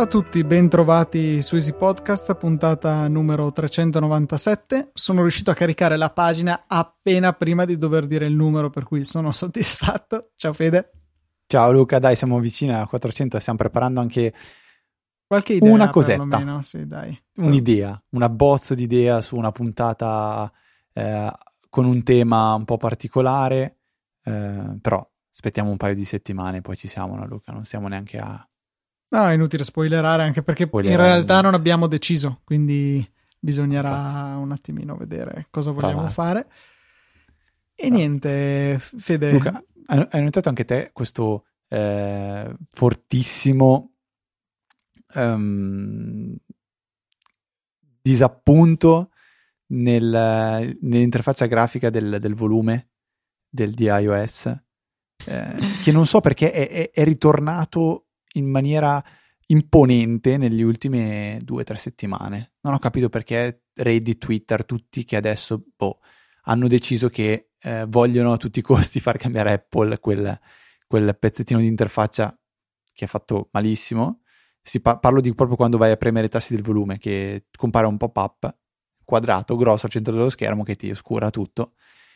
Ciao a tutti, bentrovati su Easy Podcast, puntata numero 397. Sono riuscito a caricare la pagina appena prima di dover dire il numero, per cui sono soddisfatto. Ciao Fede. Ciao Luca, dai, siamo vicini a 400 e stiamo preparando anche qualche idea. Una cosetta. Sì, Un'idea, un abbozzo di idea su una puntata eh, con un tema un po' particolare, eh, però aspettiamo un paio di settimane, poi ci siamo, no Luca? Non stiamo neanche a No, è inutile spoilerare anche perché spoilerare. in realtà non abbiamo deciso, quindi bisognerà Infatti. un attimino vedere cosa vogliamo fare. E no. niente, Fede. Luca, hai notato anche te questo eh, fortissimo um, disappunto nel, nell'interfaccia grafica del, del volume del DiOS? Eh, che non so perché è, è, è ritornato in maniera imponente negli ultime due o tre settimane. Non ho capito perché Reddit, Twitter, tutti che adesso boh, hanno deciso che eh, vogliono a tutti i costi far cambiare Apple quel, quel pezzettino di interfaccia che ha fatto malissimo. Pa- parlo di proprio quando vai a premere i tassi del volume, che compare un pop-up quadrato, grosso al centro dello schermo che ti oscura tutto.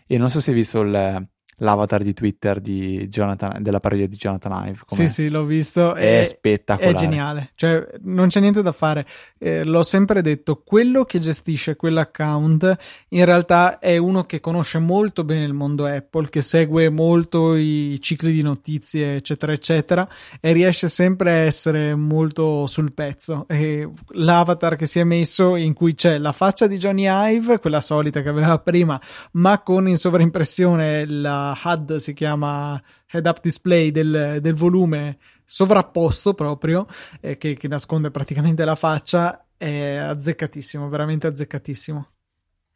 E non so se hai visto il, l'avatar di Twitter di Jonathan, della parodia di Jonathan Ive. Sì, sì, l'ho visto. È, è spettacolare. È geniale. Cioè, non c'è niente da fare. Eh, l'ho sempre detto, quello che gestisce quell'account in realtà è uno che conosce molto bene il mondo Apple, che segue molto i cicli di notizie, eccetera, eccetera, e riesce sempre a essere molto sul pezzo. E l'avatar che si è messo in cui c'è la faccia di Johnny Ive, quella solita che aveva prima, ma con in sovraimpressione la HUD si chiama Head Up Display del, del volume sovrapposto proprio, eh, che, che nasconde praticamente la faccia, è azzeccatissimo, veramente azzeccatissimo.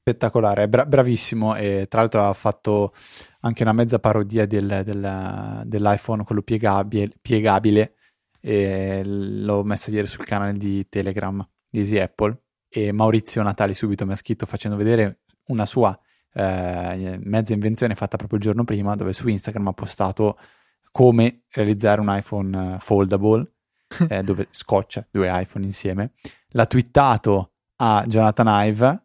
Spettacolare, bra- bravissimo e tra l'altro ha fatto anche una mezza parodia del, del, dell'iPhone, quello piegabile, piegabile e l'ho messa ieri sul canale di Telegram di Easy Apple e Maurizio Natali subito mi ha scritto facendo vedere una sua eh, mezza invenzione fatta proprio il giorno prima, dove su Instagram ha postato come realizzare un iPhone eh, foldable, eh, dove scoccia due iPhone insieme. L'ha twittato a Jonathan Ive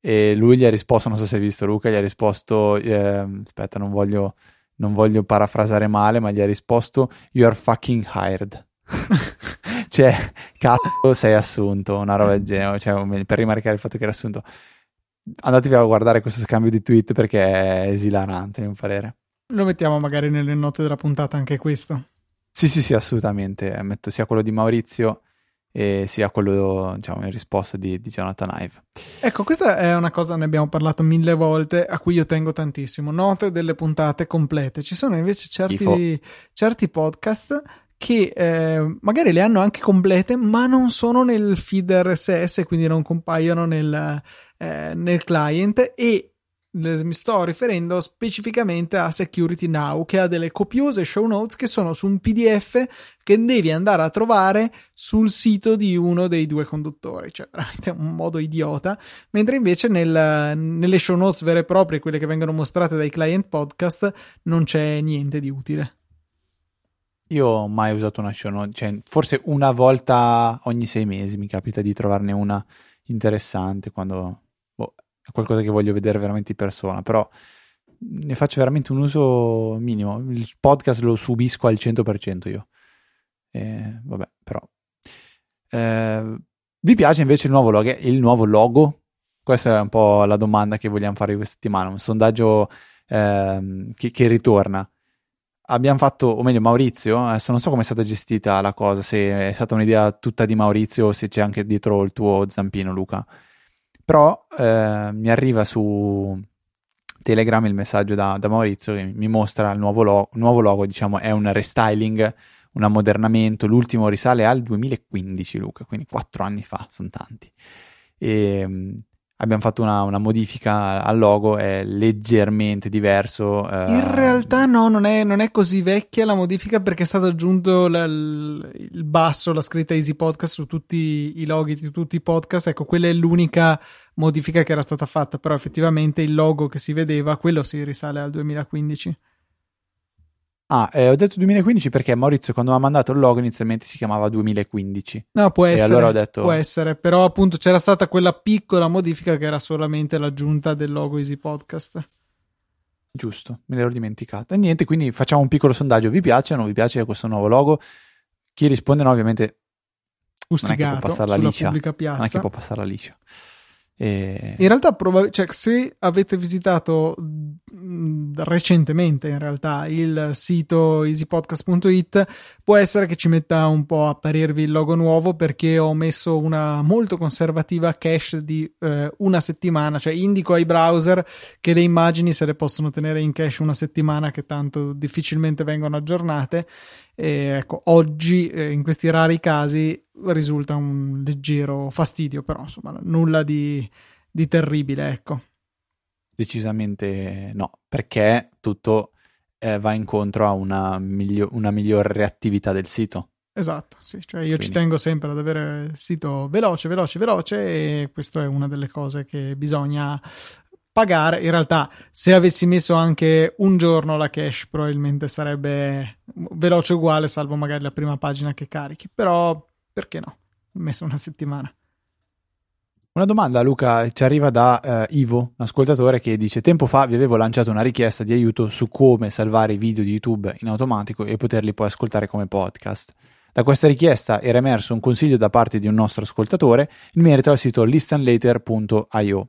e lui gli ha risposto, non so se hai visto Luca, gli ha risposto, eh, aspetta non voglio, non voglio parafrasare male, ma gli ha risposto You're fucking hired. cioè, cazzo sei assunto, una roba del genere, cioè, per rimarcare il fatto che era assunto andatevi a guardare questo scambio di tweet perché è esilarante, a mio parere. Lo mettiamo magari nelle note della puntata anche questo. Sì, sì, sì, assolutamente. Metto sia quello di Maurizio e sia quello, diciamo, in risposta di, di Jonathan Ive. Ecco, questa è una cosa, ne abbiamo parlato mille volte, a cui io tengo tantissimo. Note delle puntate complete. Ci sono invece certi, certi podcast che eh, magari le hanno anche complete, ma non sono nel feed RSS, quindi non compaiono nel, eh, nel client e mi sto riferendo specificamente a Security Now che ha delle copiose show notes che sono su un PDF che devi andare a trovare sul sito di uno dei due conduttori, cioè veramente un modo idiota, mentre invece nel, nelle show notes vere e proprie, quelle che vengono mostrate dai client podcast, non c'è niente di utile. Io ho mai usato una show note, cioè forse una volta ogni sei mesi mi capita di trovarne una interessante quando boh, è qualcosa che voglio vedere veramente in persona, però ne faccio veramente un uso minimo. Il podcast lo subisco al 100% io. E, vabbè, però. Eh, vi piace invece il nuovo logo? Il nuovo logo? Questa è un po' la domanda che vogliamo fare questa settimana, un sondaggio eh, che, che ritorna abbiamo fatto, o meglio Maurizio, adesso non so come è stata gestita la cosa, se è stata un'idea tutta di Maurizio o se c'è anche dietro il tuo zampino Luca, però eh, mi arriva su Telegram il messaggio da, da Maurizio che mi mostra il nuovo, il nuovo logo, diciamo è un restyling, un ammodernamento, l'ultimo risale al 2015 Luca, quindi quattro anni fa, sono tanti. E, abbiamo fatto una, una, modifica al logo, è leggermente diverso. Eh. In realtà no, non è, non è, così vecchia la modifica perché è stato aggiunto la, il basso, la scritta Easy Podcast su tutti i loghi di tutti i podcast. Ecco, quella è l'unica modifica che era stata fatta, però effettivamente il logo che si vedeva, quello si risale al 2015. Ah, eh, ho detto 2015 perché Maurizio quando mi ha mandato il logo inizialmente si chiamava 2015. No, può essere. Allora detto... Può essere, però appunto c'era stata quella piccola modifica che era solamente l'aggiunta del logo Easy Podcast. Giusto, me l'ero dimenticata. E niente, quindi facciamo un piccolo sondaggio. Vi piace o non vi piace questo nuovo logo? Chi risponde no, ovviamente Fustigato non è che può passare la liscia. Non è che può passare la liscia. E... In realtà, probabil- cioè, se avete visitato recentemente in realtà il sito easypodcast.it, può essere che ci metta un po' a apparirvi il logo nuovo perché ho messo una molto conservativa cache di eh, una settimana, cioè indico ai browser che le immagini se le possono tenere in cache una settimana, che tanto difficilmente vengono aggiornate. E ecco, oggi eh, in questi rari casi risulta un leggero fastidio, però insomma nulla di, di terribile, ecco. Decisamente no, perché tutto eh, va incontro a una, miglio- una migliore reattività del sito. Esatto, sì, cioè io Quindi. ci tengo sempre ad avere il sito veloce, veloce, veloce e questa è una delle cose che bisogna pagare. In realtà, se avessi messo anche un giorno la cache, probabilmente sarebbe veloce uguale, salvo magari la prima pagina che carichi. Però perché no? Ho messo una settimana. Una domanda, Luca, ci arriva da uh, Ivo, un ascoltatore che dice: Tempo fa vi avevo lanciato una richiesta di aiuto su come salvare i video di YouTube in automatico e poterli poi ascoltare come podcast. Da questa richiesta era emerso un consiglio da parte di un nostro ascoltatore in merito al sito listenlater.io,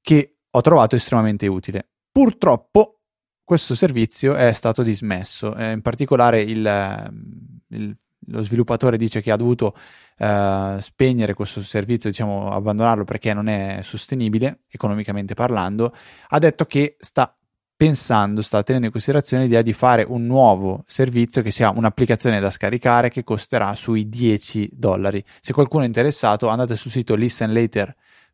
che ho trovato estremamente utile. Purtroppo questo servizio è stato dismesso, eh, in particolare il, ehm, il lo sviluppatore dice che ha dovuto uh, spegnere questo servizio, diciamo abbandonarlo perché non è sostenibile economicamente parlando, ha detto che sta pensando, sta tenendo in considerazione l'idea di fare un nuovo servizio che sia un'applicazione da scaricare che costerà sui 10 dollari. Se qualcuno è interessato andate sul sito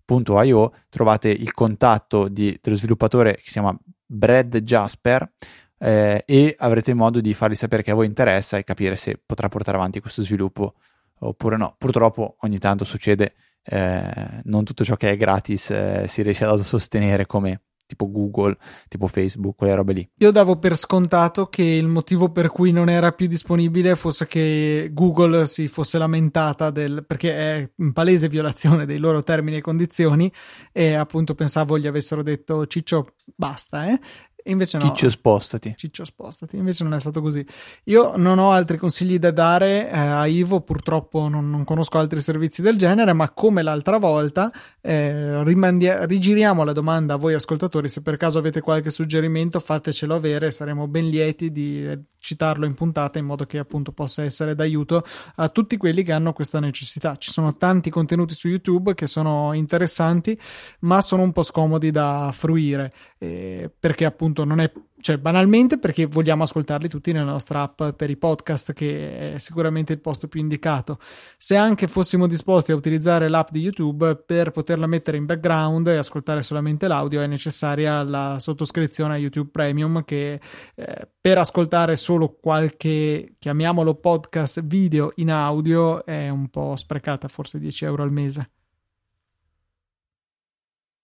listenlater.io, trovate il contatto di, dello sviluppatore che si chiama Brad Jasper eh, e avrete modo di fargli sapere che a voi interessa e capire se potrà portare avanti questo sviluppo oppure no. Purtroppo ogni tanto succede, eh, non tutto ciò che è gratis eh, si riesce a sostenere come tipo Google, tipo Facebook, quelle robe lì. Io davo per scontato che il motivo per cui non era più disponibile fosse che Google si fosse lamentata del perché è in palese violazione dei loro termini e condizioni e appunto pensavo gli avessero detto Ciccio basta, eh? Invece no. Ciccio spostati. Ciccio spostati. Invece non è stato così. Io non ho altri consigli da dare eh, a Ivo, purtroppo non, non, conosco altri servizi del genere, ma come l'altra volta eh, rimandia- rigiriamo la domanda a voi ascoltatori, se per caso avete qualche suggerimento fatecelo avere, saremo ben lieti di eh, citarlo in puntata in modo che appunto possa essere d'aiuto a tutti quelli che hanno questa necessità. Ci sono tanti contenuti su YouTube che sono interessanti, ma sono un po' scomodi da fruire eh, perché appunto non è cioè banalmente perché vogliamo ascoltarli tutti nella nostra app per i podcast che è sicuramente il posto più indicato. Se anche fossimo disposti a utilizzare l'app di YouTube per poterla mettere in background e ascoltare solamente l'audio è necessaria la sottoscrizione a YouTube Premium che eh, per ascoltare solo qualche chiamiamolo podcast video in audio è un po' sprecata forse 10 euro al mese.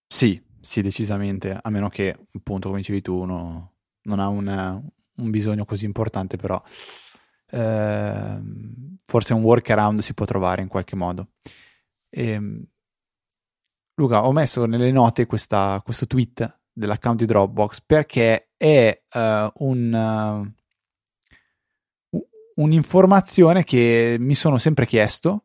Sì sì, decisamente, a meno che, appunto, come dicevi tu, uno non ha una, un bisogno così importante, però eh, forse un workaround si può trovare in qualche modo. E, ehm, Luca, ho messo nelle note questa, questo tweet dell'account di Dropbox perché è uh, un, uh, un'informazione che mi sono sempre chiesto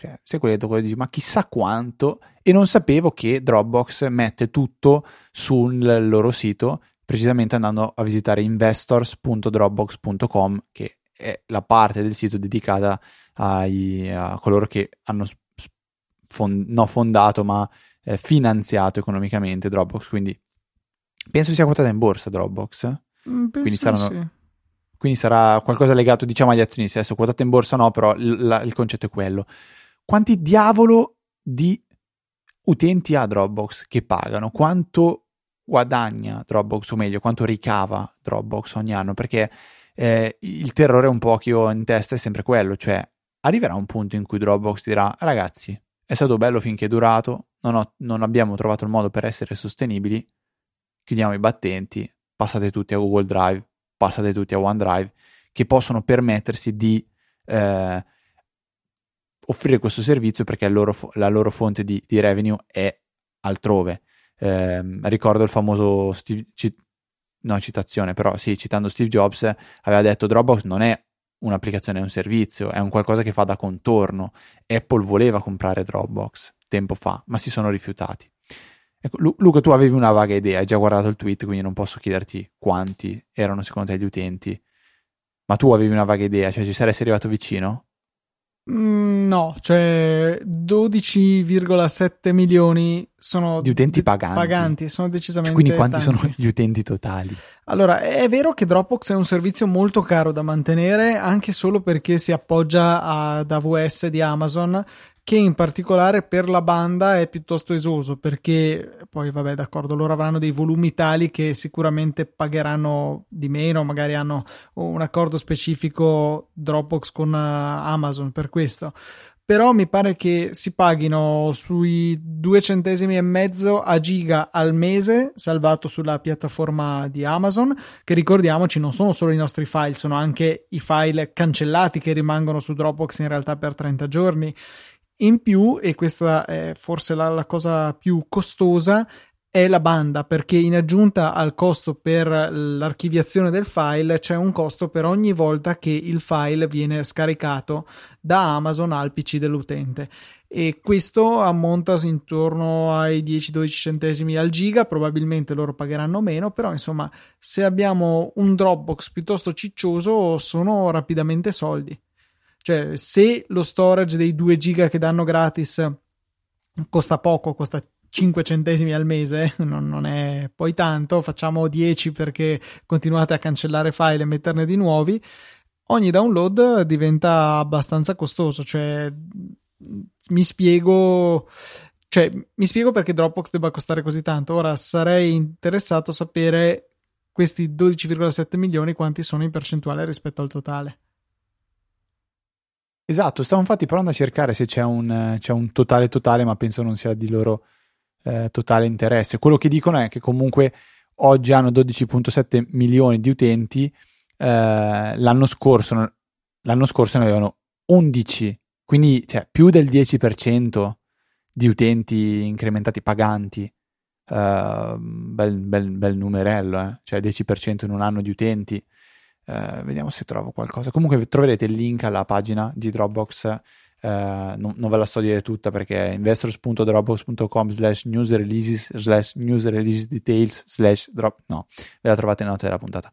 cioè, sai quello che dici, ma chissà quanto, e non sapevo che Dropbox mette tutto sul loro sito, precisamente andando a visitare investors.dropbox.com, che è la parte del sito dedicata ai, a coloro che hanno fond- no fondato, ma eh, finanziato economicamente Dropbox. Quindi penso sia quotata in borsa Dropbox. Mm, quindi saranno, sì. quindi sarà qualcosa legato diciamo agli azionisti. Adesso quotata in borsa no, però l- la- il concetto è quello quanti diavolo di utenti ha Dropbox che pagano? Quanto guadagna Dropbox, o meglio, quanto ricava Dropbox ogni anno? Perché eh, il terrore un po' che ho in testa è sempre quello, cioè arriverà un punto in cui Dropbox dirà ragazzi, è stato bello finché è durato, non, ho, non abbiamo trovato il modo per essere sostenibili, chiudiamo i battenti, passate tutti a Google Drive, passate tutti a OneDrive, che possono permettersi di eh, offrire questo servizio perché loro, la loro fonte di, di, revenue è altrove. Eh, ricordo il famoso Steve, ci, no citazione, però sì, citando Steve Jobs, aveva detto Dropbox non è un'applicazione, è un servizio, è un qualcosa che fa da contorno. Apple voleva comprare Dropbox tempo fa, ma si sono rifiutati. Ecco, Lu- Luca, tu avevi una vaga idea, hai già guardato il tweet, quindi non posso chiederti quanti erano secondo te gli utenti, ma tu avevi una vaga idea, cioè ci saresti arrivato vicino? Mm, no, cioè 12,7 milioni sono di utenti paganti. paganti sono decisamente Quindi quanti tanti. sono gli utenti totali? Allora, è vero che Dropbox è un servizio molto caro da mantenere, anche solo perché si appoggia ad AWS di Amazon, che in particolare per la banda è piuttosto esoso perché poi vabbè d'accordo loro avranno dei volumi tali che sicuramente pagheranno di meno magari hanno un accordo specifico Dropbox con eh, Amazon per questo. Però mi pare che si paghino sui due centesimi e mezzo a giga al mese salvato sulla piattaforma di Amazon che ricordiamoci non sono solo i nostri file sono anche i file cancellati che rimangono su Dropbox in realtà per 30 giorni in più, e questa è forse la, la cosa più costosa, è la banda perché in aggiunta al costo per l'archiviazione del file c'è un costo per ogni volta che il file viene scaricato da Amazon al PC dell'utente. E questo ammonta intorno ai 10-12 centesimi al giga probabilmente loro pagheranno meno però insomma se abbiamo un Dropbox piuttosto ciccioso sono rapidamente soldi cioè, se lo storage dei 2 giga che danno gratis costa poco, costa 5 centesimi al mese, non, non, è poi tanto, facciamo 10 perché continuate a cancellare file e metterne di nuovi, ogni download diventa abbastanza costoso, cioè mi spiego cioè mi spiego perché Dropbox debba costare così tanto. Ora sarei interessato a sapere questi 12,7 milioni quanti sono in percentuale rispetto al totale. Esatto, stavo infatti provando a cercare se c'è un, c'è un totale totale, ma penso non sia di loro eh, totale interesse. Quello che dicono è che comunque oggi hanno 12.7 milioni di utenti, eh, l'anno, scorso, l'anno scorso ne avevano 11, quindi cioè, più del 10% di utenti incrementati paganti. Uh, bel, bel, bel numerello, eh? cioè 10% in un anno di utenti. Uh, vediamo se trovo qualcosa. Comunque troverete il link alla pagina di Dropbox. Uh, non, non, ve la sto dire tutta perché è investors.dropbox.com slash news releases slash news release details slash drop no ve la trovate nella note della puntata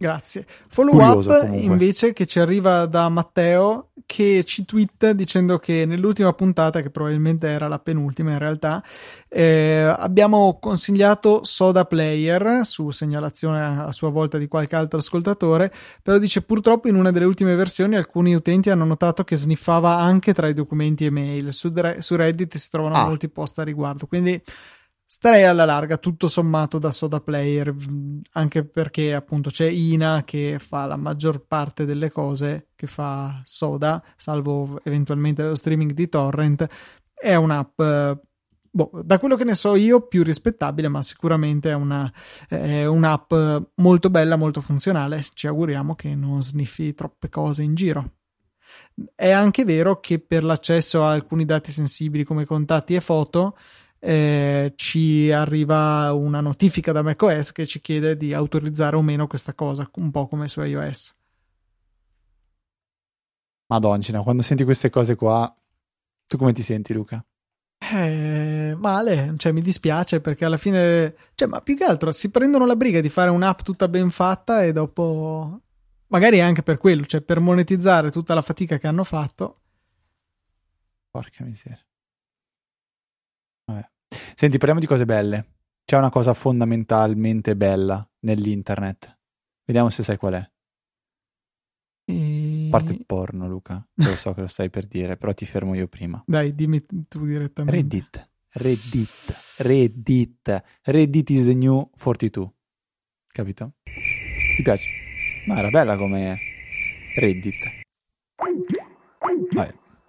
Grazie. Follow Curioso, up comunque. invece che ci arriva da Matteo che ci twitta dicendo che nell'ultima puntata, che probabilmente era la penultima in realtà, eh, abbiamo consigliato Soda Player su segnalazione a sua volta di qualche altro ascoltatore, però dice purtroppo in una delle ultime versioni alcuni utenti hanno notato che sniffava anche tra i documenti e mail. Su, su Reddit si trovano ah. molti post a riguardo, quindi starei alla larga tutto sommato da Soda Player anche perché appunto c'è Ina che fa la maggior parte delle cose che fa Soda salvo eventualmente lo streaming di torrent. È un'app boh, da quello che ne so io più rispettabile ma sicuramente è, una, è un'app molto bella molto funzionale. Ci auguriamo che non sniffi troppe cose in giro. È anche vero che per l'accesso a alcuni dati sensibili come contatti e foto eh, ci arriva una notifica da macOS che ci chiede di autorizzare o meno questa cosa, un po' come su iOS. Madoncina, quando senti queste cose qua, tu come ti senti, Luca? Eh, male, cioè mi dispiace perché alla fine, cioè, ma più che altro si prendono la briga di fare un'app tutta ben fatta e dopo, magari anche per quello, cioè per monetizzare tutta la fatica che hanno fatto. Porca miseria. Senti, parliamo di cose belle. C'è una cosa fondamentalmente bella nell'internet. Vediamo se sai qual è. E... A parte porno, Luca. Lo so che lo stai per dire, però ti fermo io prima. Dai, dimmi tu direttamente. Reddit. Reddit, Reddit, Reddit is the new 42. Capito? Ti piace? Ma era bella come Reddit.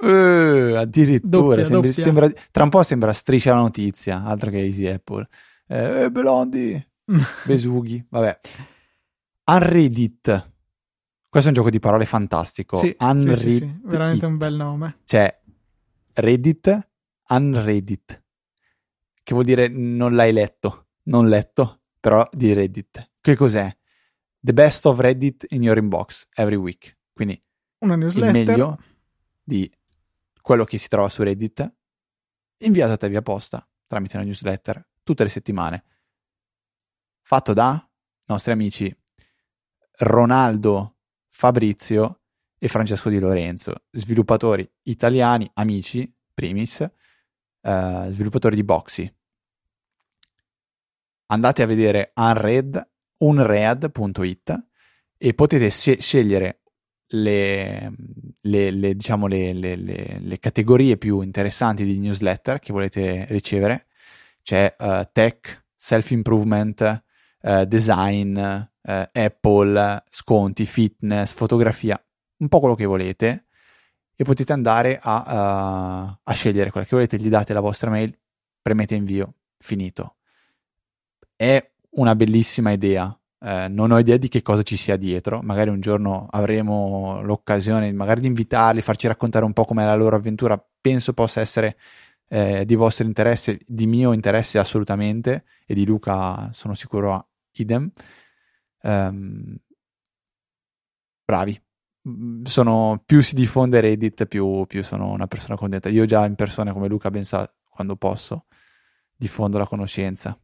Uh, addirittura doppia, sembra, doppia. sembra, tra un po' sembra striscia la notizia, altro che Easy Apple. Eh, Belondi, Besughi, vabbè. Unreddit. Questo è un gioco di parole fantastico. Sì, Unreddit. sì, sì, sì, veramente un bel nome. Cioè, Reddit, Unreddit. Che vuol dire non l'hai letto. Non letto, però di Reddit. Che cos'è? The best of Reddit in your inbox every week. Quindi Una il newsletter. meglio di quello che si trova su Reddit inviato a te via posta tramite una newsletter tutte le settimane. Fatto da nostri amici Ronaldo Fabrizio e Francesco Di Lorenzo, sviluppatori italiani, amici, primis, eh, sviluppatori di Boxy. Andate a vedere unread, unread.it e potete sce- scegliere le, le, le, diciamo le, categorie più interessanti di newsletter che volete ricevere. C'è eh, tech, self-improvement, eh, design, eh, Apple, sconti, fitness, fotografia, un po' quello che volete e potete andare a, uh, a scegliere quella che volete, gli date la vostra mail, premete invio, finito. È una bellissima idea, eh, non ho idea di che cosa ci sia dietro, magari un giorno avremo l'occasione magari di invitarli, farci raccontare un po' com'è la loro avventura, penso possa essere eh, di vostro interesse, di mio interesse assolutamente e di Luca sono sicuro idem. Um, bravi, sono, più si diffonde Reddit, più, più, sono una persona contenta. Io già in persona come Luca ben sa, quando posso, diffondo la conoscenza.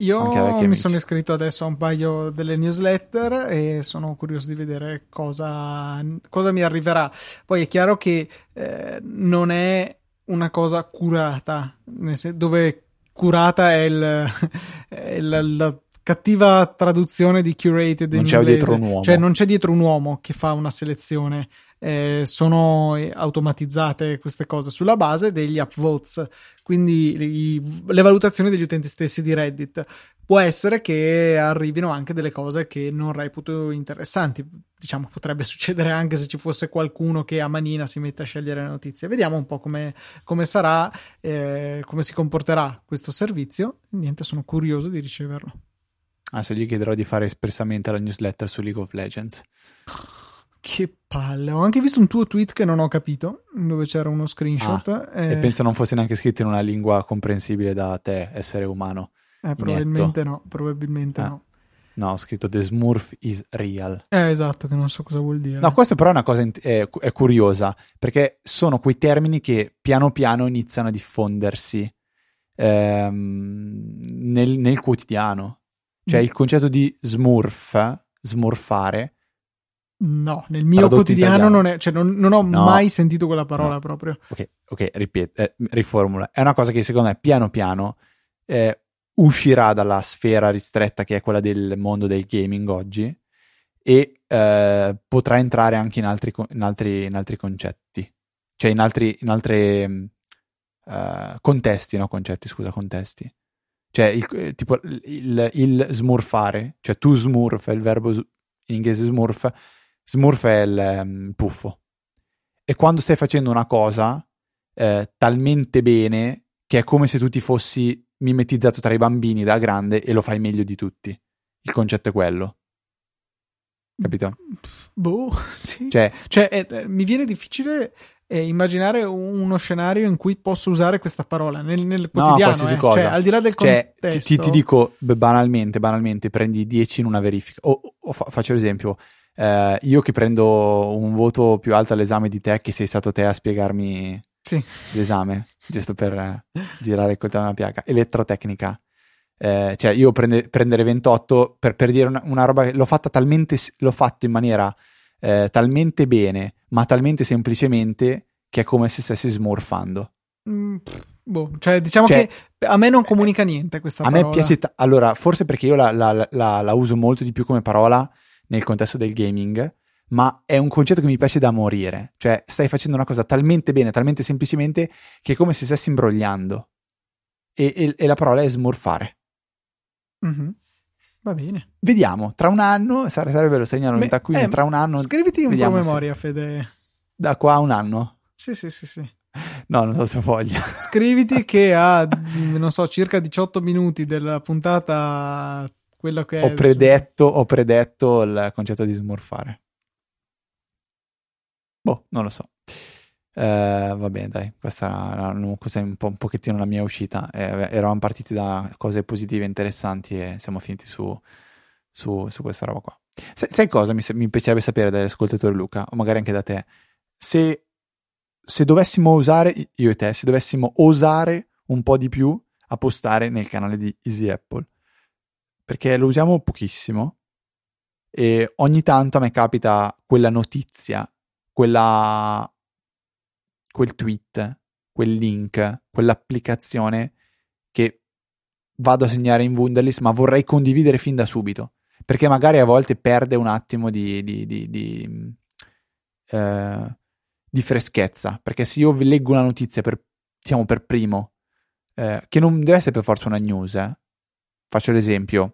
Io mi sono iscritto adesso a un paio delle newsletter e sono curioso di vedere cosa, cosa mi arriverà. Poi è chiaro che eh, non è una cosa curata, dove curata è, il, è il, la cattiva traduzione di curated non in c'è inglese. dietro un uomo cioè non c'è dietro un uomo che fa una selezione eh, sono automatizzate queste cose sulla base degli upvotes quindi i, le valutazioni degli utenti stessi di Reddit. Può essere che arrivino anche delle cose che non reputo interessanti. Diciamo potrebbe succedere anche se ci fosse qualcuno che a manina si mette a scegliere le notizie. Vediamo un po' come, come sarà eh, come si comporterà questo servizio. Niente sono curioso di riceverlo. Adesso gli chiederò di fare espressamente la newsletter su League of Legends. Che palle. Ho anche visto un tuo tweet che non ho capito, dove c'era uno screenshot. Ah, eh... E penso non fosse neanche scritto in una lingua comprensibile da te, essere umano. Eh, probabilmente no, probabilmente ah. no. No, ho scritto The Smurf is real. Eh, esatto, che non so cosa vuol dire. No, questa però è una cosa è, è curiosa, perché sono quei termini che piano piano iniziano a diffondersi ehm, nel, nel quotidiano. Cioè il concetto di smurf, smurfare. No, nel mio quotidiano italiano. non è, cioè non, non ho No. mai sentito quella parola No. proprio. Ok, ok, ripeto, eh, riformula. È una cosa che secondo me piano piano eh, uscirà dalla sfera ristretta che è quella del mondo del gaming oggi e eh, potrà entrare anche in altri, in altri, in altri concetti. Cioè in altri in altre, mh, eh, contesti, no? Concetti, scusa, contesti. Cioè, il, eh, tipo il, il smurfare, cioè tu smurf è il verbo in inglese smurf, smurf è il ehm, puffo. E quando stai facendo una cosa eh, talmente bene che è come se tu ti fossi mimetizzato tra i bambini da grande e lo fai meglio di tutti. Il concetto è quello. Capito? Boh, sì. Cioè, Cioè, eh, eh, mi viene difficile eh, immaginare uno scenario in cui posso usare questa parola nel, nel quotidiano. qualsiasi eh. cosa. Cioè, al di là del Cioè, contesto. ti- ti dico banalmente, banalmente, prendi 10 in una verifica. O, o fa- faccio l'esempio, eh, io che prendo un voto più alto all'esame di te, che sei stato te a spiegarmi Sì. l'esame, giusto per eh, girare il coltello nella piaga. Elettrotecnica. Eh, cioè, io prende- prendere 28 per, per dire una, una roba che l'ho fatta talmente, l'ho fatto in maniera eh, talmente bene, ma talmente semplicemente che è come se stessi smorfando. Mm, pff, boh, cioè, diciamo Cioè, che a me non comunica niente questa A parola. me piace, ta- allora, forse perché io la, la- la- la uso molto di più come parola nel contesto del gaming, ma è un concetto che mi piace da morire. Cioè, stai facendo una cosa talmente bene, talmente semplicemente, che è come se stessi imbrogliando. e, e, e la parola è smorfare. Mm-hmm. Va bene. Vediamo, tra un anno, sarebbe bello segnare un taccuino, eh, tra un anno... Scriviti un po' memoria, se... Fede. Da qua a un anno? Sì, sì, sì, sì. No, non so se voglia. Scriviti che a, non so, circa 18 minuti della puntata, quello che ho predetto, ho predetto il concetto di smorfare. Boh, non lo so. Eh, va bene, dai, questa era una, un, po', un pochettino la mia uscita. Eh, eravamo partiti da cose positive, interessanti e siamo finiti su, su, su questa roba qua. Se, sai cosa mi, mi piacerebbe sapere dall'ascoltatore Luca, o magari anche da te? Se, se dovessimo usare, io e te, se dovessimo osare un po' di più a postare nel canale di Easy Apple, perché lo usiamo pochissimo e ogni tanto a me capita quella notizia, quella quel tweet, quel link, quell'applicazione che vado a segnare in Wunderlist, ma vorrei condividere fin da subito. Perché magari a volte perde un attimo di, di, di, eh, di freschezza. Perché se io vi leggo una notizia per, diciamo, per primo, eh, che non deve essere per forza una news, eh. faccio l'esempio.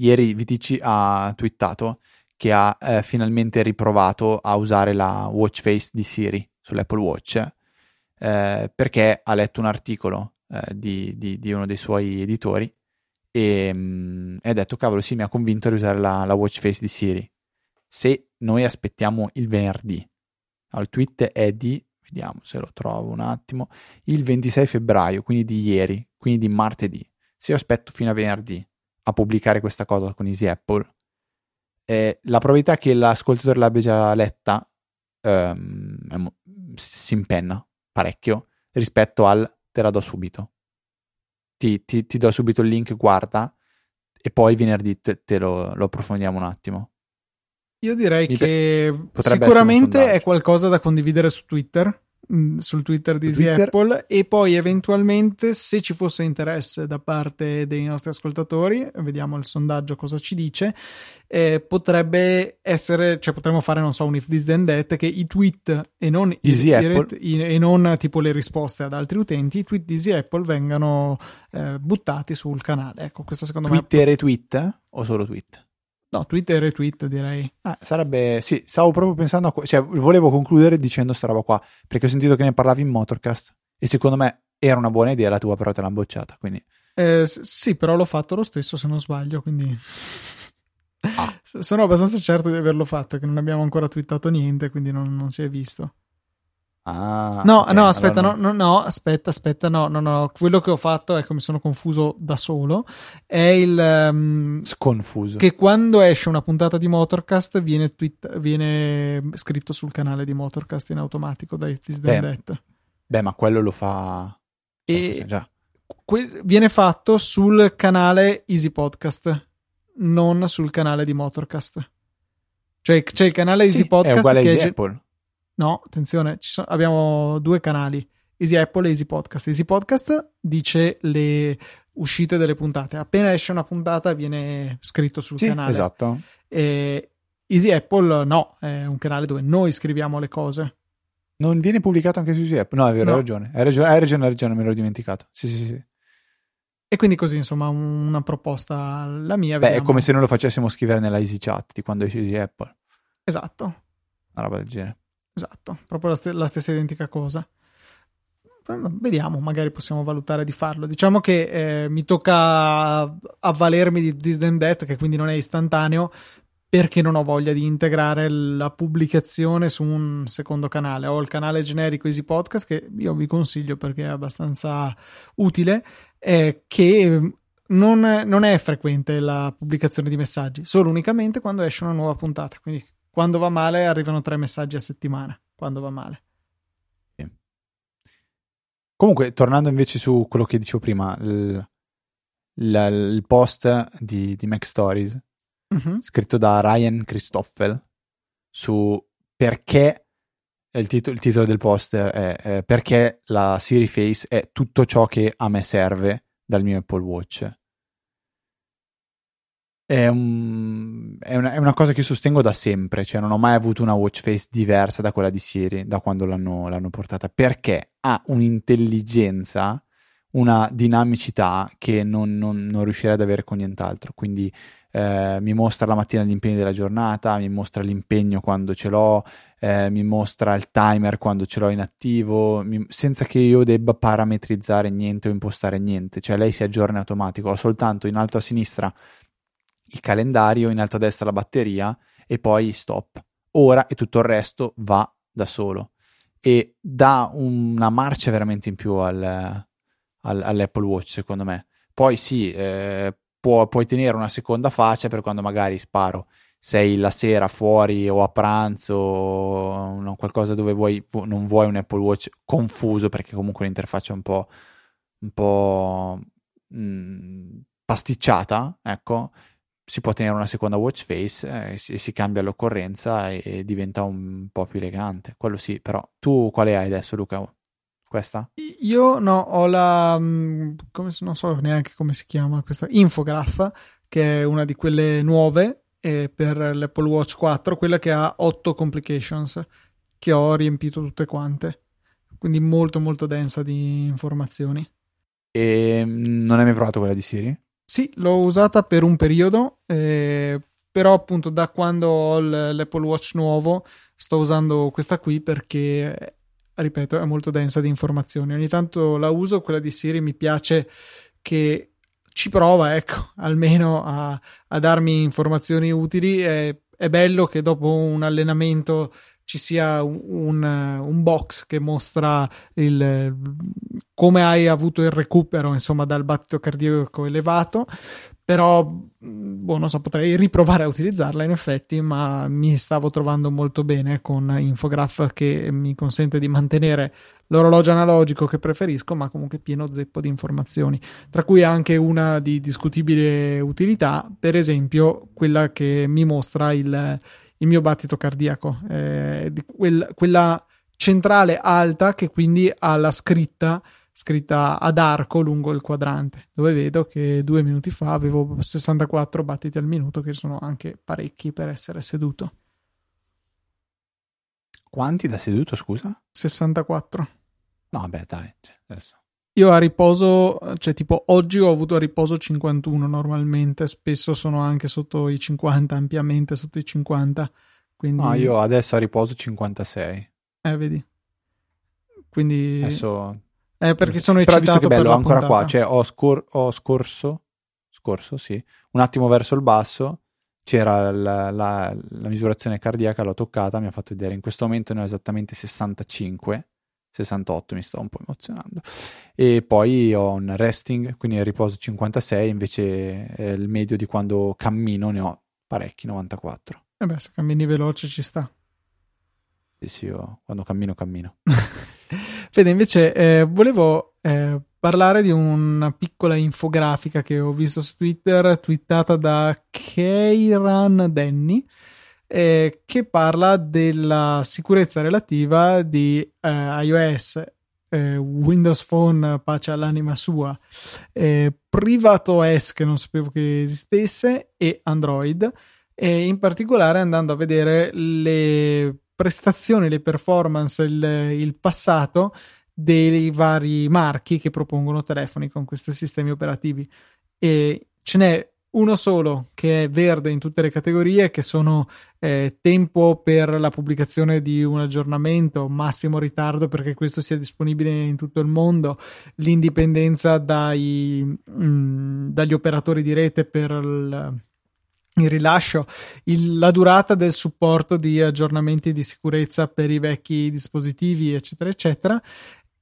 Ieri VTC ha twittato che ha eh, finalmente riprovato a usare la watch face di Siri sull'Apple Watch eh, perché ha letto un articolo eh, di, di, di, uno dei suoi editori e, mh, mm, ha detto cavolo sì mi ha convinto a usare la, la watch face di Siri. Se noi aspettiamo il venerdì il tweet è di vediamo se lo trovo un attimo il 26 febbraio quindi di ieri quindi di martedì. Se io aspetto fino a venerdì a pubblicare questa cosa con Easy Apple eh, la probabilità che l'ascoltatore l'abbia già letta ehm, si impenna parecchio rispetto al te la do subito. Ti, ti, ti do subito il link, guarda, e poi venerdì te, te lo, lo, approfondiamo un attimo. Io direi Mi che sicuramente è qualcosa da condividere su Twitter sul Twitter di Twitter. Apple e poi eventualmente se ci fosse interesse da parte dei nostri ascoltatori, vediamo il sondaggio cosa ci dice, eh, potrebbe essere, cioè potremmo fare non so un if this then that che i tweet e non, i, i, e non tipo le risposte ad altri utenti, i tweet di Easy Apple vengano eh, buttati sul canale. Ecco, questo secondo tweet me... Tweet e retweet o solo tweet? No, tweet e retweet direi. Ah, sarebbe, sì, stavo proprio pensando a, cioè volevo concludere dicendo sta roba qua, perché ho sentito che ne parlavi in Motorcast e secondo me era una buona idea la tua, però te l'hanno bocciata, quindi... Eh, sì, però l'ho fatto lo stesso se non sbaglio, quindi... Ah. Sono abbastanza certo di averlo fatto, che non abbiamo ancora twittato niente, quindi non, non si è visto. Ah, no, okay, no, aspetta, allora no. no, no, aspetta, aspetta, no, no, no. Quello che ho fatto, ecco, mi sono confuso da solo. È il um, sconfuso. Che quando esce una puntata di Motorcast viene, tweet, viene scritto sul canale di Motorcast in automatico da It is beh, beh, ma quello lo fa. E già. Que- viene fatto sul canale Easy Podcast, non sul canale di Motorcast. Cioè, c'è il canale Easy sì, Podcast è uguale che Easy è Apple. No, attenzione, sono, abbiamo due canali, Easy Apple e Easy Podcast. Easy Podcast dice le uscite delle puntate. Appena esce una puntata viene scritto sul sì, canale. Esatto. E Easy Apple no, è un canale dove noi scriviamo le cose. Non viene pubblicato anche su Easy Apple? No, è vero, no. hai ragione. Hai ragione, hai ragione, hai ragione, me l'ho dimenticato. Sì, sì, sì. E quindi così, insomma, una proposta la mia. Beh, vediamo. è come se noi lo facessimo scrivere nella Easy Chat di quando esce Easy Apple. Esatto. Una roba del genere. Esatto, proprio la, st- la stessa identica cosa. Vediamo, magari possiamo valutare di farlo. Diciamo che eh, mi tocca avvalermi di Then That, che quindi non è istantaneo, perché non ho voglia di integrare la pubblicazione su un secondo canale. Ho il canale generico Easy Podcast, che io vi consiglio perché è abbastanza utile, eh, che non, non è frequente la pubblicazione di messaggi, solo unicamente quando esce una nuova puntata. Quindi quando va male arrivano tre messaggi a settimana. Quando va male. Sì. Comunque, tornando invece su quello che dicevo prima, il, il, il post di, di Mac Stories, uh-huh. scritto da Ryan Christoffel, su perché il, titolo, il titolo del post è, è, perché la Siri Face è tutto ciò che a me serve dal mio Apple Watch è, un, è, una, è, una, cosa che sostengo da sempre, cioè non ho mai avuto una watch face diversa da quella di Siri, da quando l'hanno, l'hanno portata, perché ha un'intelligenza, una dinamicità che non, non, non riuscirei ad avere con nient'altro. Quindi eh, mi mostra la mattina gli impegni della giornata, mi mostra l'impegno quando ce l'ho, eh, mi mostra il timer quando ce l'ho in attivo, mi, senza che io debba parametrizzare niente o impostare niente, cioè lei si aggiorna automatico, ho soltanto in alto a sinistra il calendario, in alto a destra la batteria e poi stop. Ora e tutto il resto va da solo e dà una marcia veramente in più al, al, all'Apple Watch secondo me. Poi sì, eh, può, puoi tenere una seconda faccia per quando magari sparo sei la sera fuori o a pranzo, o qualcosa dove vuoi, non vuoi un Apple Watch confuso perché comunque l'interfaccia è un po', un po' mh, mm, pasticciata, ecco, si può tenere una seconda watch face eh, si, si, cambia l'occorrenza e, e, diventa un po' più elegante. Quello sì, però tu quale hai adesso, Luca? Questa? Io no, ho la mm, come, non so neanche come si chiama questa Infograph, che è una di quelle nuove e per l'Apple Watch 4, quella che ha 8 complications, che ho riempito tutte quante. Quindi molto molto densa di informazioni. E mm, non hai mai provato quella di Siri? Sì, l'ho usata per un periodo, eh, però appunto da quando ho l'Apple Watch nuovo sto usando questa qui perché, ripeto, è molto densa di informazioni. Ogni tanto la uso, quella di Siri mi piace che ci prova, ecco, almeno a, a darmi informazioni utili. È, è, bello che dopo un allenamento ci sia un, un box che mostra il, come hai avuto il recupero, insomma, dal battito cardiaco elevato però boh, non so, potrei riprovare a utilizzarla in effetti, ma mi stavo trovando molto bene con Infograph che mi consente di mantenere l'orologio analogico che preferisco, ma comunque pieno zeppo di informazioni, tra cui anche una di discutibile utilità, per esempio quella che mi mostra il, il mio battito cardiaco, eh, quel, quella centrale alta che quindi ha la scritta scritta ad arco lungo il quadrante, dove vedo che due minuti fa avevo 64 battiti al minuto, che sono anche parecchi per essere seduto. Quanti da seduto, scusa? 64. No, beh, dai, cioè, adesso. Io a riposo, cioè tipo oggi ho avuto a riposo 51 normalmente, spesso sono anche sotto i 50, ampiamente sotto i 50. Quindi... No, io adesso a riposo 56. Eh, vedi. Quindi... Adesso eh, perché sono Però eccitato visto che bello, ancora puntata. qua, cioè ho, scor- ho, scorso, scorso, sì, un attimo verso il basso, c'era la, la, la, misurazione cardiaca, l'ho toccata, mi ha fatto vedere, in questo momento ne ho esattamente 65, 68, mi sto un po' emozionando. E poi ho un resting, quindi il riposo 56, invece eh, il medio di quando cammino ne ho parecchi, 94. E eh beh, se cammini veloce ci sta. Sì, sì, io quando cammino cammino. Fede, invece, eh, volevo eh, parlare di una piccola infografica che ho visto su Twitter, twittata da Keiran Denny, eh, che parla della sicurezza relativa di eh, iOS, eh, Windows Phone, pace all'anima sua, eh, PrivatOS, che non sapevo che esistesse, e Android, e in particolare andando a vedere le prestazioni, le performance, il, il passato dei vari marchi che propongono telefoni con questi sistemi operativi. E ce n'è uno solo che è verde in tutte le categorie, che sono eh, tempo per la pubblicazione di un aggiornamento, massimo ritardo perché questo sia disponibile in tutto il mondo, l'indipendenza dai, mh, mm, dagli operatori di rete per il il rilascio, il, la durata del supporto di aggiornamenti di sicurezza per i vecchi dispositivi, eccetera, eccetera.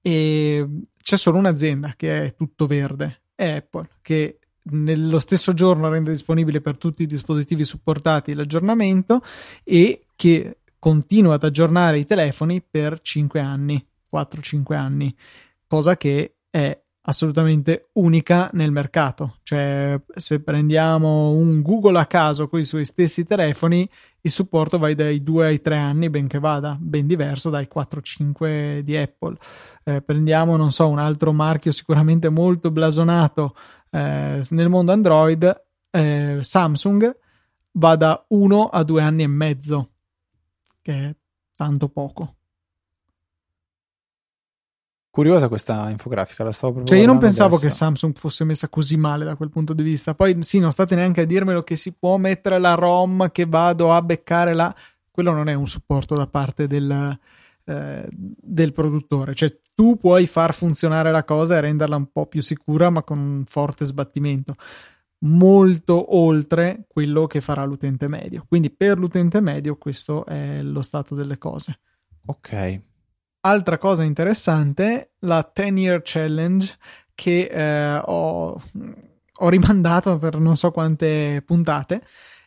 E c'è solo un'azienda che è tutto verde, è Apple, che nello stesso giorno rende disponibile per tutti i dispositivi supportati l'aggiornamento e che continua ad aggiornare i telefoni per 5 anni, 4-5 anni, cosa che è assolutamente unica nel mercato. Cioè, se prendiamo un Google a caso con i suoi stessi telefoni, il supporto va dai 2 ai 3 anni, benché vada, ben diverso dai 4-5 di Apple. Eh, prendiamo, non so, un altro marchio sicuramente molto blasonato eh, nel mondo Android, eh, Samsung, va da 1 a 2 anni e mezzo, che è tanto poco. curiosa questa infografica, la stavo proprio Cioè, io non pensavo adesso. che Samsung fosse messa così male da quel punto di vista. Poi, sì, non state neanche a dirmelo che si può mettere la ROM che vado a beccare là. Quello non è un supporto da parte del, eh, del produttore. Cioè, tu puoi far funzionare la cosa e renderla un po' più sicura, ma con un forte sbattimento molto oltre quello che farà l'utente medio. Quindi per l'utente medio questo è lo stato delle cose. Ok. Altra cosa interessante, la 10 year challenge che eh, ho, ho, rimandato per non so quante puntate.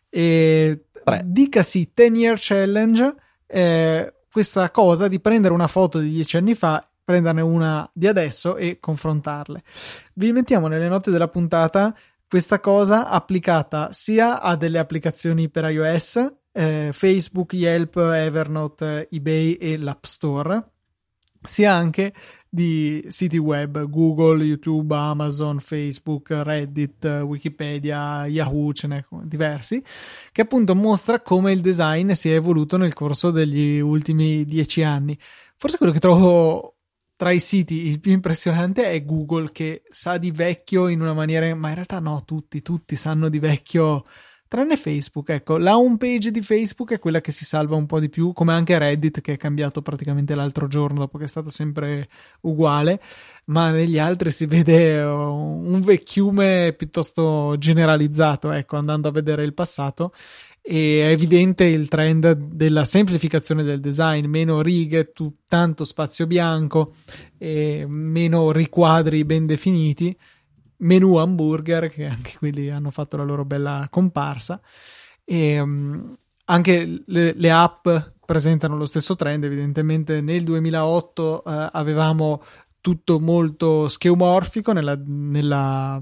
E dicasi 10 year challenge, eh, questa cosa di prendere una foto di dieci anni fa prenderne una di adesso e confrontarle. Vi mettiamo nelle note della puntata questa cosa applicata sia a delle applicazioni per iOS, eh, Facebook, Yelp, Evernote, eBay e l'App Store, sia anche di siti web, Google, YouTube, Amazon, Facebook, Reddit, Wikipedia, Yahoo, ce n'è diversi, che appunto mostra come il design si è evoluto nel corso degli ultimi dieci anni. Forse quello che trovo tra i siti il più impressionante è Google che sa di vecchio in una maniera, ma in realtà no, tutti, tutti sanno di vecchio, tranne Facebook, ecco, la home page di Facebook è quella che si salva un po' di più, come anche Reddit che è cambiato praticamente l'altro giorno dopo che è stato sempre uguale, ma negli altri si vede un vecchiume piuttosto generalizzato, ecco, andando a vedere il passato e è evidente il trend della semplificazione del design, meno righe, tanto spazio bianco, meno riquadri ben definiti, menu hamburger che anche quelli hanno fatto la loro bella comparsa. E um, anche le, le, app presentano lo stesso trend, evidentemente. Nel 2008 uh, avevamo tutto molto scheomorfico nella, nella,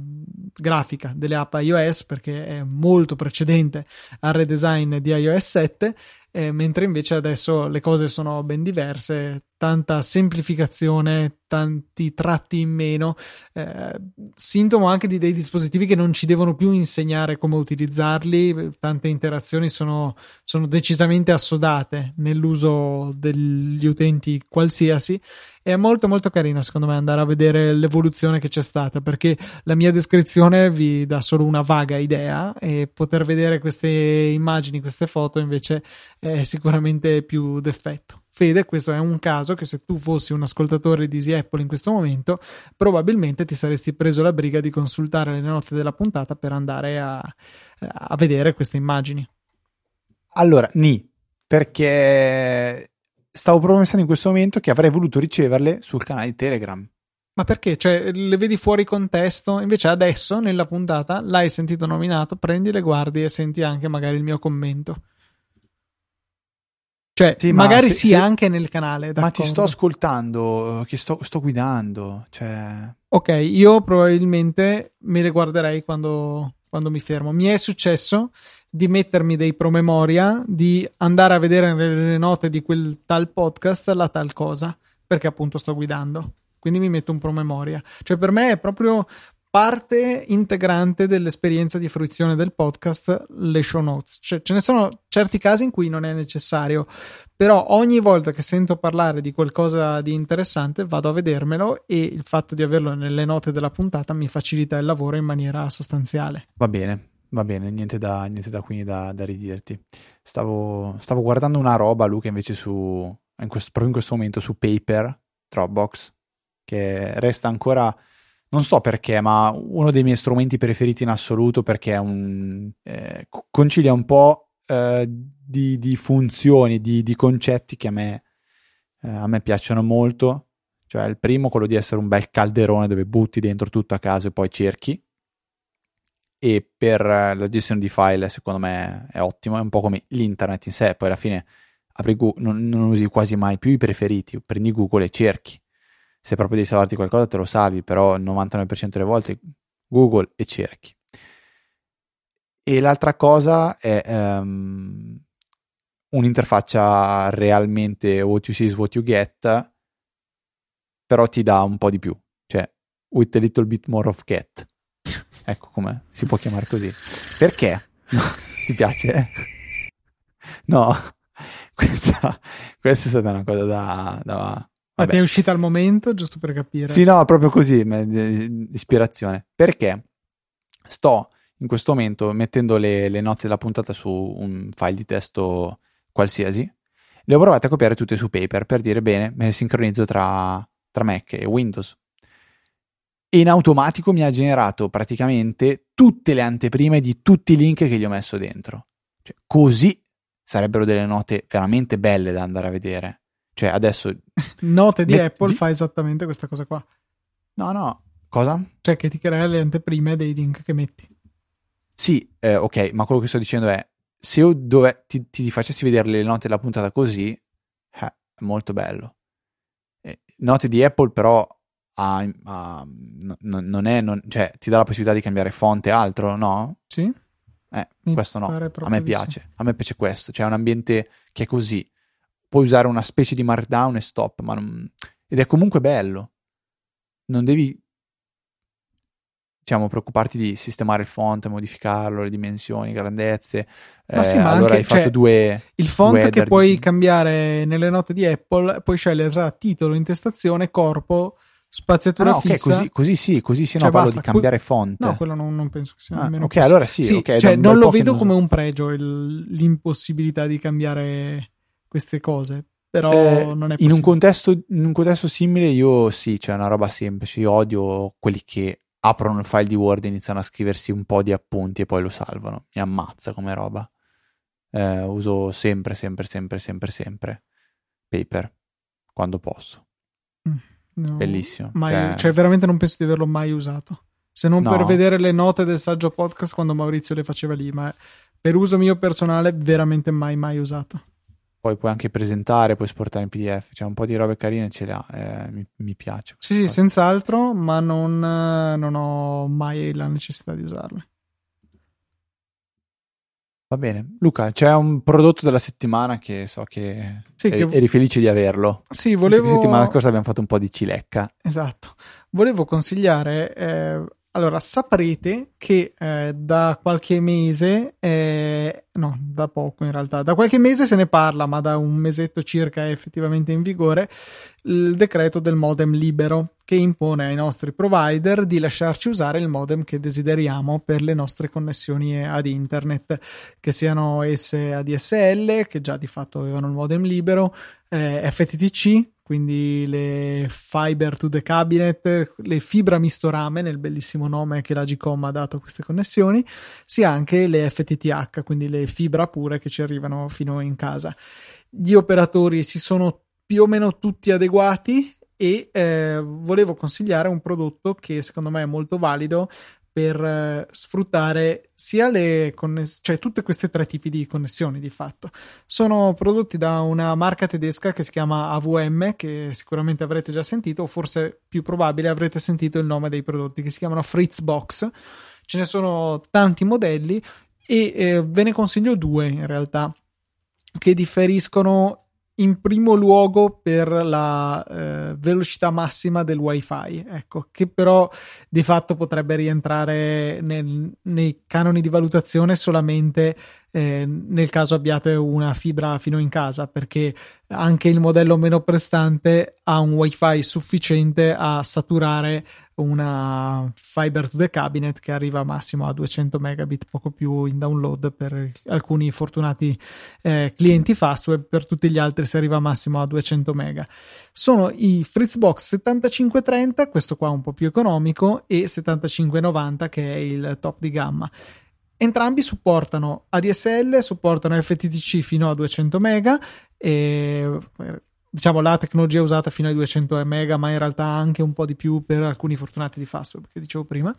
grafica delle app iOS perché è molto precedente al redesign di iOS 7 eh, mentre invece adesso le cose sono ben diverse, tanta semplificazione, tanti tratti in meno, eh, sintomo anche di dei dispositivi che non ci devono più insegnare come utilizzarli, tante interazioni sono, sono decisamente assodate nell'uso degli utenti qualsiasi è molto molto carino secondo me andare a vedere l'evoluzione che c'è stata perché la mia descrizione vi dà solo una vaga idea e poter vedere queste immagini, queste foto invece è sicuramente più d'effetto. Fede, questo è un caso che se tu fossi un ascoltatore di Easy Apple in questo momento, probabilmente ti saresti preso la briga di consultare le note della puntata per andare a, a vedere queste immagini. Allora, ni, perché stavo proprio pensando in questo momento che avrei voluto riceverle sul canale di Telegram. Ma perché? Cioè, le vedi fuori contesto? Invece adesso, nella puntata, l'hai sentito nominato, prendi le guardi e senti anche magari il mio commento. Cioè, sì, magari sia se, anche nel canale. D'accordo? Ma ti sto ascoltando, che sto, sto guidando. Cioè... Ok, io probabilmente me le guarderei quando, quando mi fermo. Mi è successo di mettermi dei promemoria, di andare a vedere nelle note di quel tal podcast la tal cosa, perché appunto sto guidando. Quindi mi metto un promemoria. Cioè, per me è proprio parte integrante dell'esperienza di fruizione del podcast le show notes. Cioè, ce ne sono certi casi in cui non è necessario, però ogni volta che sento parlare di qualcosa di interessante vado a vedermelo e il fatto di averlo nelle note della puntata mi facilita il lavoro in maniera sostanziale. Va bene. Va bene, niente da, niente da quindi da, da ridirti. Stavo, stavo, guardando una roba, Luca, invece su, in questo, proprio in questo momento su Paper, Dropbox, che resta ancora non so perché, ma uno dei miei strumenti preferiti in assoluto perché un, eh, concilia un po' eh, di, di, funzioni, di, di, concetti che a me, eh, a me, piacciono molto. Cioè, il primo, quello di essere un bel calderone dove butti dentro tutto a caso e poi cerchi. E per la gestione di file, secondo me, è ottimo. È un po' come l'internet in sé. Poi alla fine apri Google, non, non usi quasi mai più i preferiti. Prendi Google e cerchi se proprio devi salvarti qualcosa te lo salvi, però il 99% delle volte Google e cerchi. E l'altra cosa è um, un'interfaccia realmente what you see is what you get, però ti dà un po' di più, cioè with a little bit more of get. ecco come si può chiamare così. Perché? Ti piace? No, questa, questa, è stata una cosa da, da Ma ti è uscita al momento, giusto per capire? Sì, no, proprio così, ispirazione. Perché sto in questo momento mettendo le, le note della puntata su un file di testo qualsiasi. Le ho provate a copiare tutte su paper per dire bene, me le sincronizzo tra, tra Mac e Windows. E in automatico mi ha generato praticamente tutte le anteprime di tutti i link che gli ho messo dentro. Cioè, così sarebbero delle note veramente belle da andare a vedere. Cioè, adesso. Note di met- Apple fa esattamente questa cosa qua. No, no. Cosa? Cioè, che ti crea le anteprime dei link che metti. Sì, eh, ok, ma quello che sto dicendo è: se io dove, ti, ti, facessi vedere le note della puntata così, eh, è molto bello. Eh, note di Apple, però, ha, ha, n- non è. Non, cioè, ti dà la possibilità di cambiare fonte e altro, no? Sì. Eh, questo no. A me piace. Sì. A me piace questo. C'è un ambiente che è così puoi usare una specie di markdown e stop, ma non... ed è comunque bello. Non devi diciamo, preoccuparti di sistemare il font, modificarlo, le dimensioni, grandezze. Ma sì, eh, ma allora anche, hai fatto cioè, due. Il font due che puoi di... cambiare nelle note di Apple, puoi scegliere tra titolo, intestazione, corpo, spaziatura ah, no, fissa. Okay, così, così, sì, così sì, cioè, no, parlo di cambiare que- font. No, quello non, non penso che sia ah, nemmeno Ok, allora sì, sì okay, cioè, non lo vedo come un pregio il, l'impossibilità di cambiare queste cose. Però eh, non è in un, contesto, in un contesto simile io sì, c'è cioè una roba semplice. Io odio quelli che aprono il file di Word e iniziano a scriversi un po' di appunti e poi lo salvano. Mi ammazza come roba. Eh, uso sempre, sempre, sempre, sempre, sempre paper quando posso. Mm, no, Bellissimo. Mai, cioè... cioè... veramente non penso di averlo mai usato. Se non no. per vedere le note del saggio podcast quando Maurizio le faceva lì, ma per uso mio personale, veramente mai, mai usato poi puoi anche presentare, puoi esportare in PDF, cioè un po' di robe carine ce le ha, eh, mi, mi, piace. Sì, sì, senz'altro, ma non, non, ho mai la necessità di usarle. Va bene. Luca, c'è un prodotto della settimana che so che, sì, eri, che... eri felice di averlo. Sì, volevo... La settimana scorsa abbiamo fatto un po' di cilecca. Esatto. Volevo consigliare eh, allora, saprete che eh, da qualche mese, eh, no, da poco in realtà, da qualche mese se ne parla, ma da un mesetto circa è effettivamente in vigore, il decreto del modem libero che impone ai nostri provider di lasciarci usare il modem che desideriamo per le nostre connessioni ad internet, che siano esse ADSL, che già di fatto avevano il modem libero, eh, FTTC, quindi le fiber to the cabinet, le fibra misto rame nel bellissimo nome che la Gcom ha dato a queste connessioni, sia anche le FTTH, quindi le fibra pure che ci arrivano fino in casa. Gli operatori si sono più o meno tutti adeguati e eh, volevo consigliare un prodotto che secondo me è molto valido per eh, sfruttare sia le connessioni, cioè tutte queste tre tipi di connessioni di fatto. Sono prodotti da una marca tedesca che si chiama AVM, che sicuramente avrete già sentito, o forse più probabile avrete sentito il nome dei prodotti, che si chiamano Fritzbox. Ce ne sono tanti modelli e eh, ve ne consiglio due in realtà che differiscono in primo luogo per la eh, velocità massima del wifi, ecco, che però di fatto potrebbe rientrare nel, nei canoni di valutazione solamente eh, nel caso abbiate una fibra fino in casa, perché anche il modello meno prestante ha un wifi sufficiente a saturare una fiber to the cabinet che arriva massimo a 200 megabit, poco più in download per alcuni fortunati eh, clienti Fastweb, per tutti gli altri si arriva massimo a 200 mega. Sono i Fritzbox 7530, questo qua un po' più economico, e 7590 che è il top di gamma. Entrambi supportano ADSL, supportano FTTC fino a 200 mega e diciamo la tecnologia usata fino ai 200 mega, ma in realtà anche un po' di più per alcuni fortunati di Fastweb che dicevo prima.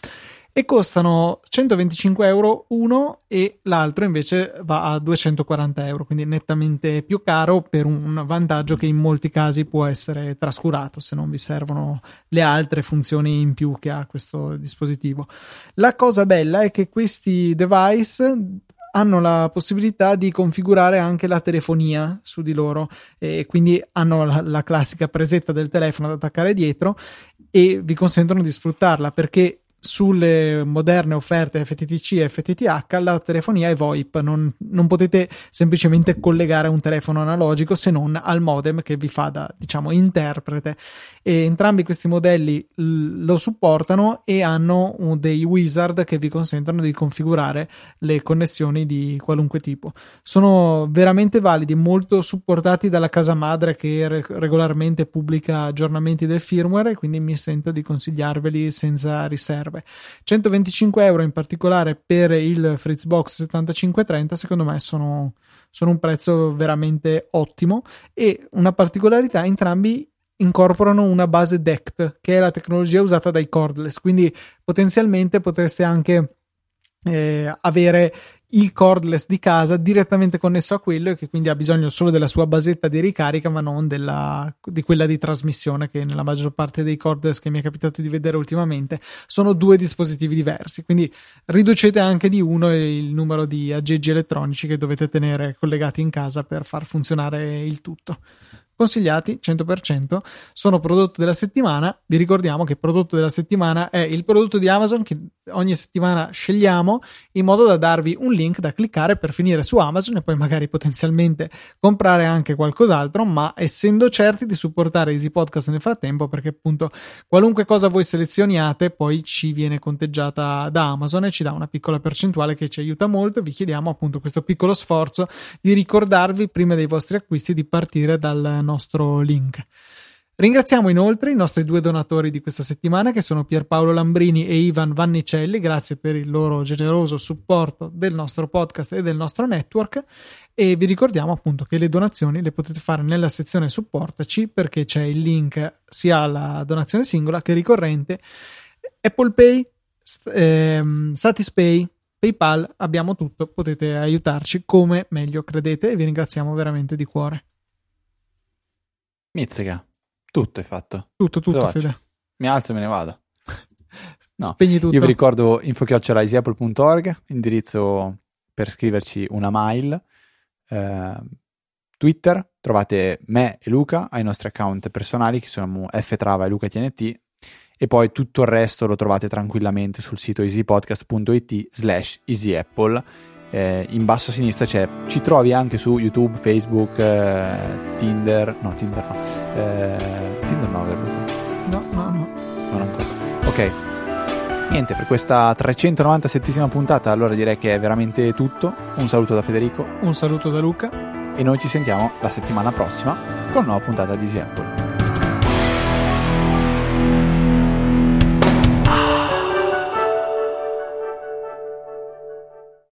E costano 125 euro uno e l'altro invece va a 240 euro, quindi nettamente più caro per un vantaggio che in molti casi può essere trascurato se non vi servono le altre funzioni in più che ha questo dispositivo. La cosa bella è che questi device hanno la possibilità di configurare anche la telefonia su di loro e quindi hanno la, la classica presetta del telefono da attaccare dietro e vi consentono di sfruttarla perché sulle moderne offerte FTTC e FTTH la telefonia è VoIP, non, non, potete semplicemente collegare un telefono analogico se non al modem che vi fa da diciamo interprete e entrambi questi modelli lo supportano e hanno dei wizard che vi consentono di configurare le connessioni di qualunque tipo. Sono veramente validi, molto supportati dalla casa madre che re- regolarmente pubblica aggiornamenti del firmware, quindi mi sento di consigliarveli senza riserve. 125 euro in particolare per il Fritzbox 7530 secondo me sono, sono un prezzo veramente ottimo e una particolarità entrambi incorporano una base DECT che è la tecnologia usata dai cordless. Quindi potenzialmente potreste anche eh, avere il cordless di casa direttamente connesso a quello e che quindi ha bisogno solo della sua basetta di ricarica ma non della, di quella di trasmissione che nella maggior parte dei cordless che mi è capitato di vedere ultimamente sono due dispositivi diversi. Quindi riducete anche di uno il numero di aggeggi elettronici che dovete tenere collegati in casa per far funzionare il tutto consigliati 100%, sono prodotto della settimana. Vi ricordiamo che prodotto della settimana è il prodotto di Amazon che ogni settimana scegliamo in modo da darvi un link da cliccare per finire su Amazon e poi magari potenzialmente comprare anche qualcos'altro, ma essendo certi di supportare Easy Podcast nel frattempo perché appunto qualunque cosa voi selezioniate poi ci viene conteggiata da Amazon e ci dà una piccola percentuale che ci aiuta molto. Vi chiediamo appunto questo piccolo sforzo di ricordarvi prima dei vostri acquisti di partire dal nostro link. Ringraziamo inoltre i nostri due donatori di questa settimana che sono Pierpaolo Lambrini e Ivan Vannicelli, grazie per il loro generoso supporto del nostro podcast e del nostro network e vi ricordiamo appunto che le donazioni le potete fare nella sezione supportaci perché c'è il link sia alla donazione singola che ricorrente Apple Pay, ehm, Satispay, PayPal, abbiamo tutto, potete aiutarci come meglio credete e vi ringraziamo veramente di cuore. Mizzica. Tutto è fatto. Tutto, tutto, Fede. Mi alzo e me ne vado. No. Spegni tutto. Io vi ricordo info.easyapple.org, indirizzo per scriverci una mail. Eh, Twitter, trovate me e Luca ai nostri account personali che sono ftrava e lucatnt e poi tutto il resto lo trovate tranquillamente sul sito easypodcast.it slash easyapple eh, in basso a sinistra c'è ci trovi anche su YouTube, Facebook, eh, Tinder, no Tinder no, eh, Tinder no, vero? No, no, no. Non ancora. Ok. Niente, per questa 397esima puntata allora direi che è veramente tutto. Un saluto da Federico. Un saluto da Luca. E noi ci sentiamo la settimana prossima con una nuova puntata di Easy Apple.